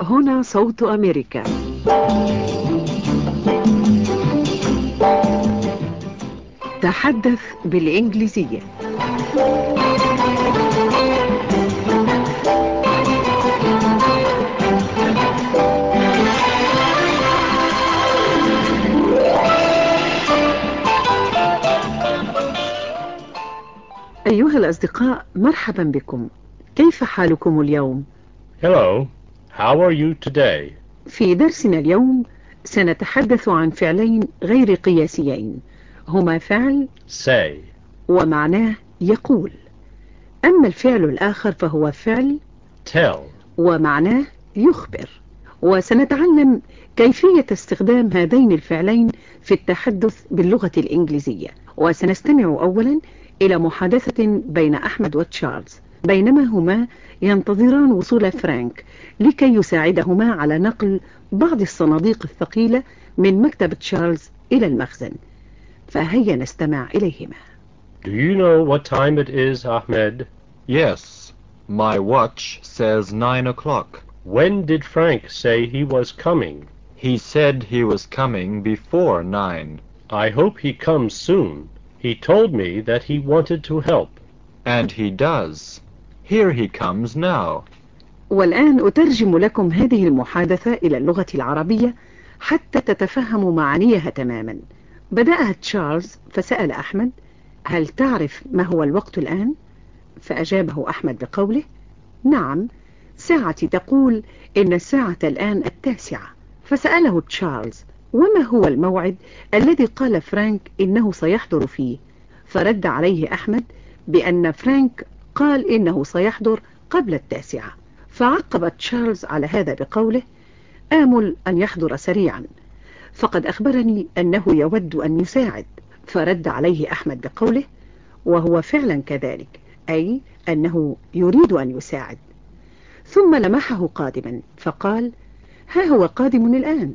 هنا صوت أمريكا. تحدث بالإنجليزية. أيها الأصدقاء مرحبا بكم. كيف حالكم اليوم؟ Hello, how are you today? في درسنا اليوم سنتحدث عن فعلين غير قياسيين هما فعل Say. ومعناه يقول أما الفعل الآخر فهو فعل Tell. ومعناه يخبر وسنتعلم كيفية استخدام هذين الفعلين في التحدث باللغة الإنجليزية وسنستمع أولا إلى محادثة بين أحمد وتشارلز بينما هما ينتظران وصول فرانك لكي يساعدهما على نقل بعض الصناديق الثقيلة من مكتب تشارلز إلى المخزن فهيا نستمع إليهما Do you know what time it is, Ahmed? Yes, my watch says nine o'clock. When did Frank say he was coming? He said he was coming before nine, I hope he comes soon. He told me that he wanted to help. and he does. Here he comes now. والآن أترجم لكم هذه المحادثة إلى اللغة العربية حتى تتفهموا معانيها تماما بدأها تشارلز فسأل أحمد هل تعرف ما هو الوقت الآن؟ فأجابه أحمد بقوله نعم ساعتي تقول إن الساعة الآن التاسعة فسأله تشارلز وما هو الموعد الذي قال فرانك إنه سيحضر فيه فرد عليه أحمد بأن فرانك قال إنه سيحضر قبل التاسعة. فعقب تشارلز على هذا بقوله آمل أن يحضر سريعا. فقد أخبرني أنه يود أن يساعد. فرد عليه أحمد بقوله وهو فعلا كذلك أي أنه يريد أن يساعد. ثم لمحه قادما فقال ها هو قادم الآن.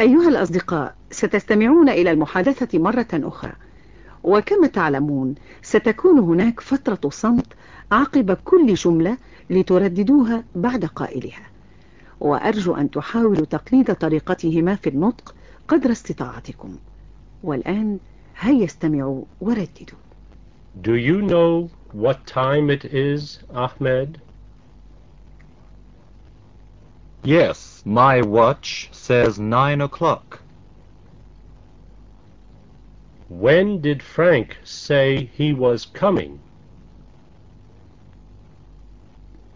أيها الأصدقاء ستستمعون إلى المحادثة مرة أخرى. وكما تعلمون ستكون هناك فترة صمت عقب كل جملة لترددوها بعد قائلها وأرجو أن تحاولوا تقليد طريقتهما في النطق قدر استطاعتكم والآن هيا استمعوا ورددوا Do you know what time it is, Ahmed? Yes, my watch says nine o'clock. When did Frank say he was coming?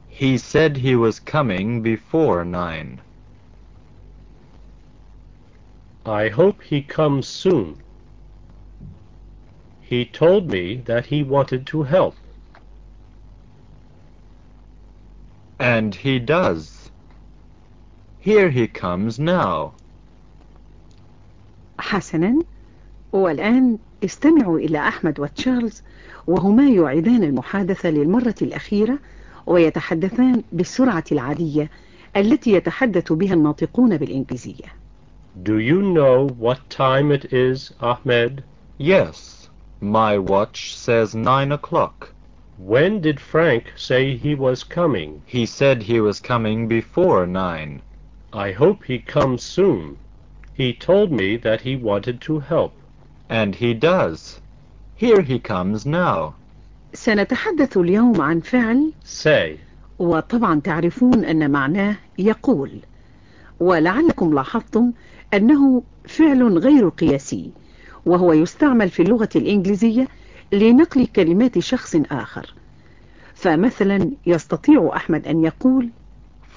He said he was coming before nine. I hope he comes soon. He told me that he wanted to help. And he does. Here he comes now. حسنا والآن استمعوا إلى أحمد وتشارلز وهما يعيدان المحادثة للمرة الأخيرة ويتحدثان بالسرعة العادية التي يتحدث بها الناطقون بالإنجليزية Do you know what time it is, Ahmed? Yes, my watch says nine o'clock. When did Frank say he was coming? He said he was coming before nine. I hope he comes soon. He told me that he wanted to help. And he does. Here he comes now. سنتحدث اليوم عن فعل Say. وطبعا تعرفون أن معناه يقول ولعلكم لاحظتم أنه فعل غير قياسي وهو يستعمل في اللغة الإنجليزية لنقل كلمات شخص آخر فمثلا يستطيع أحمد أن يقول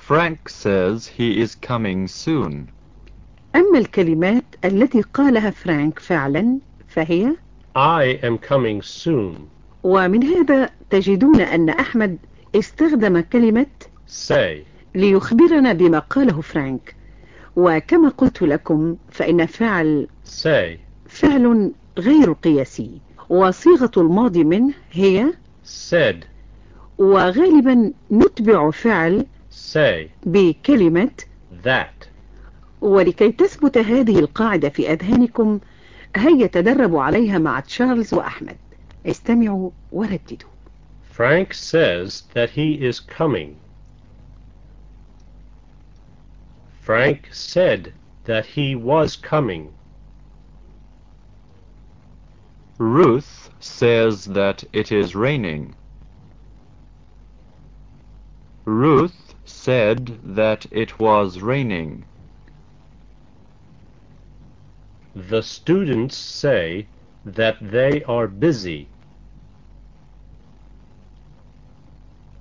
Frank says he is coming soon. أما الكلمات التي قالها فرانك فعلا فهي I am coming soon. ومن هذا تجدون أن أحمد استخدم كلمة Say. ليخبرنا بما قاله فرانك وكما قلت لكم فإن فعل Say. فعل غير قياسي وصيغة الماضي منه هي Said. وغالبا نتبع فعل Say. بكلمة That. ولكي تثبت هذه القاعدة في أذهانكم هيا تدربوا عليها مع تشارلز وأحمد استمعوا ورددوا Frank says that he is coming. Frank said that he was coming. Ruth says that it is raining. Ruth said that it was raining. The students say that they are busy.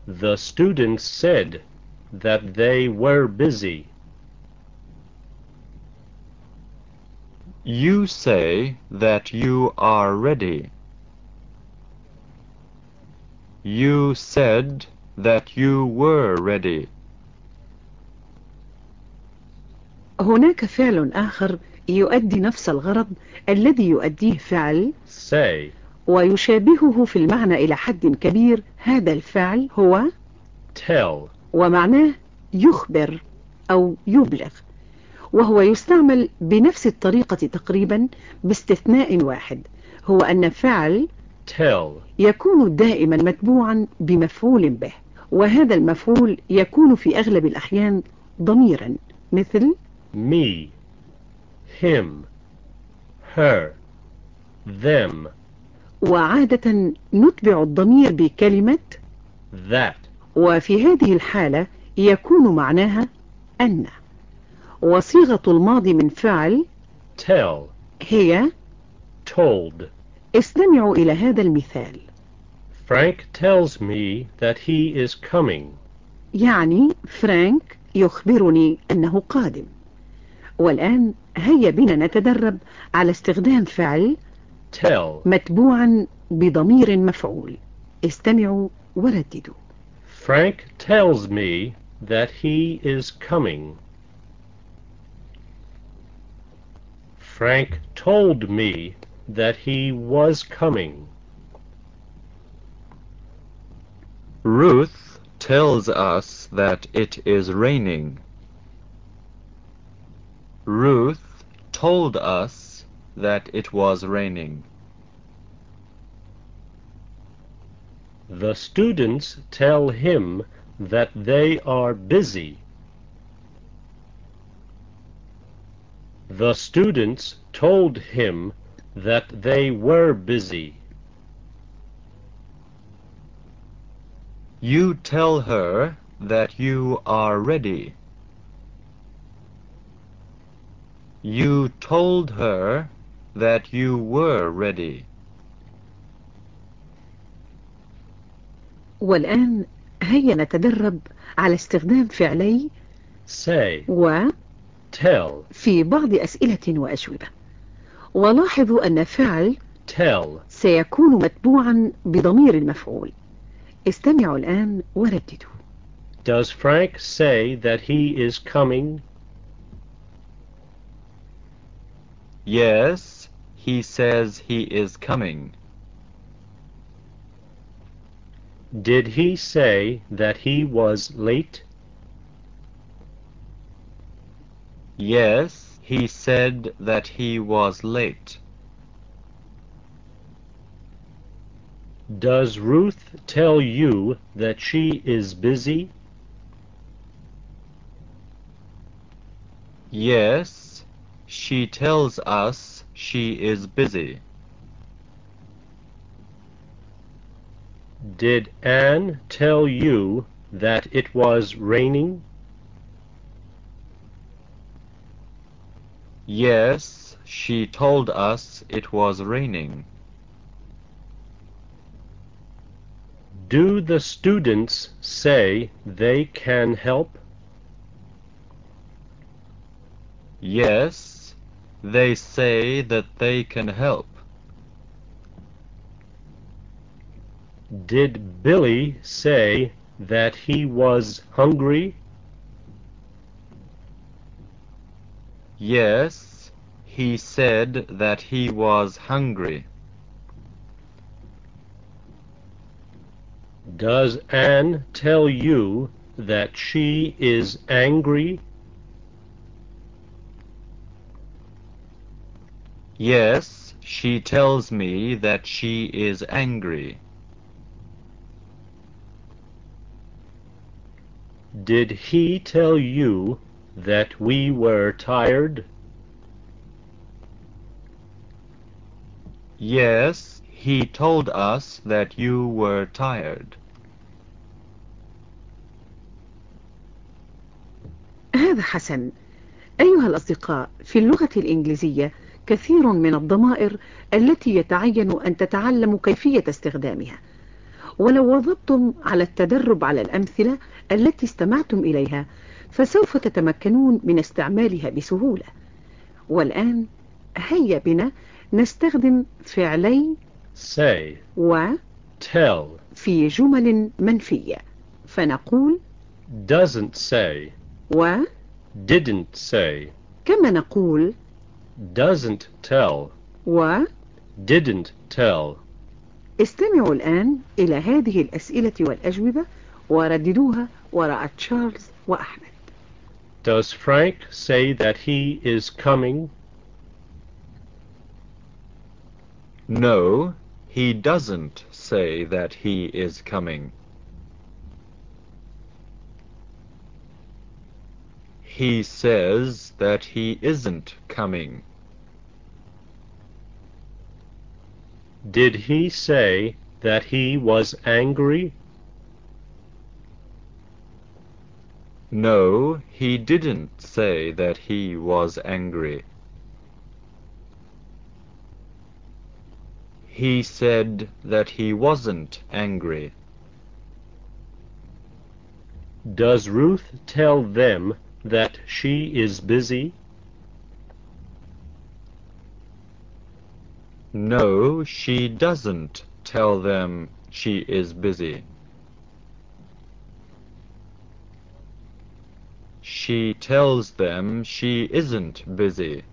The students said that they were busy. You say that you are ready. You said that you were ready. هناك فعل آخر يؤدي نفس الغرض الذي يؤديه فعل Say. ويشابهه في المعنى إلى حد كبير هذا الفعل هو Tell. ومعناه يخبر أو يبلغ وهو يستعمل بنفس الطريقة تقريبا باستثناء واحد هو أن فعل Tell. يكون دائما متبوعا بمفعول به وهذا المفعول يكون في أغلب الأحيان ضميرا مثل Me. Him. Her. Them. وعادة نتبع الضمير بكلمة That. وفي هذه الحالة يكون معناها أن وصيغة الماضي من فعل Tell. هي Told. استمعوا إلى هذا المثال Frank tells me that he is coming. يعني فرانك يخبرني أنه قادم والآن هيا بنا نتدرب على استخدام فعل Tell. متبوعا بضمير مفعول استمعوا ورددوا Frank tells me that he is coming. Frank told me that he was coming. Ruth tells us that it is raining. Ruth told us that it was raining. The students tell him that they are busy. The students told him that they were busy. You tell her that you are ready. You told her that you were ready. والآن هيا نتدرب على استخدام فعلي Say, و tell, في بعض أسئلة وأجوبة ولاحظوا أن فعل tell. سيكون متبوعا بضمير المفعول استمعوا الآن ورددوا Does Frank say that he is coming? Yes, he says he is coming. Did he say that he was late? Yes, he said that he was late. Does Ruth tell you that she is busy? Yes, she tells us she is busy. Did Anne tell you that it was raining? Yes, she told us it was raining. Do the students say they can help? Yes, they say that they can help. Did Billy say that he was hungry? Yes, he said that he was hungry. Does Anne tell you that she is angry? Yes, she tells me that she is angry. Did he tell you that we were tired? Yes, he told us that you were tired. هذا حسن أيها الأصدقاء في اللغة الإنجليزية كثير من الضمائر التي يتعين أن تتعلموا كيفية استخدامها. ولو وظبتم على التدرب على الأمثلة التي استمعتم إليها فسوف تتمكنون من استعمالها بسهولة. والآن هيا بنا نستخدم فعلي Say, و tell, في جمل منفية. فنقول doesn't say, و didn't say, كما نقول doesn't tell, و didn't tell. استمعوا الآن إلى هذه الأسئلة والأجوبة ورددوها وراء تشارلز وأحمد Does Frank say that he is coming? No, he doesn't say that he is coming. He says that he isn't coming. Did he say that he was angry? No, he didn't say that he was angry. He said that he wasn't angry. Does Ruth tell them that she is busy? No, she doesn't tell them she is busy. She tells them she isn't busy.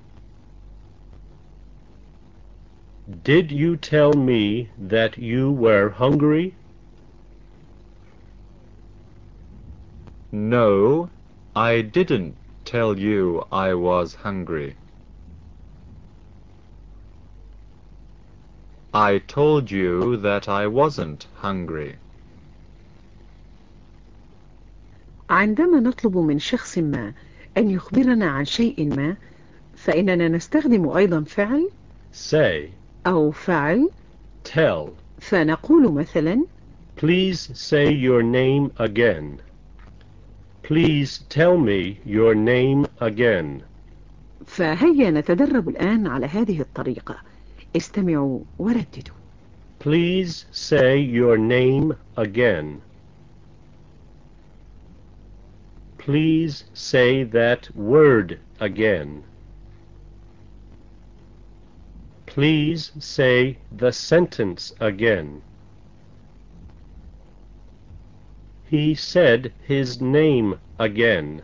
Did you tell me that you were hungry? No, I didn't tell you I was hungry. I told you that I wasn't hungry. عندما نطلب من شخص ما أن يخبرنا عن شيء ما فإننا نستخدم أيضا فعل Say, أو فعل tell. فنقول مثلا Please say your name again. Please tell me your name again. فهيا نتدرب الآن على هذه الطريقة استمعوا ورددوا Please say your name again. Please say that word again. Please say the sentence again. He said his name again.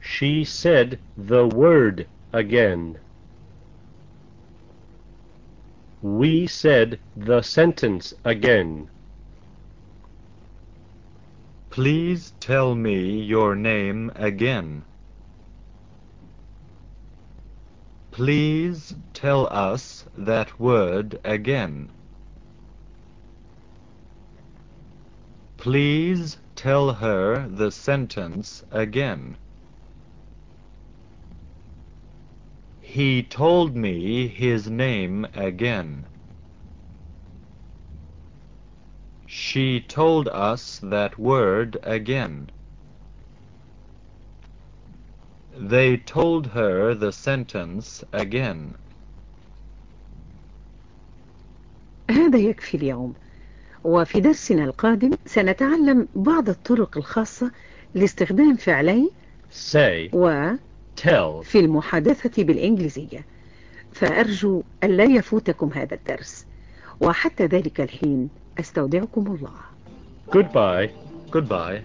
She said the word again. We said the sentence again. Please tell me your name again. Please tell us that word again. Please tell her the sentence again. He told me his name again. She told us that word again. They told her the sentence again. هذا يكفي اليوم وفي درسنا القادم سنتعلم بعض الطرق الخاصة لاستخدام فعلي Say, و tell. في المحادثة بالإنجليزية فأرجو أن لا يفوتكم هذا الدرس وحتى ذلك الحين أستودعكم الله Goodbye. Goodbye.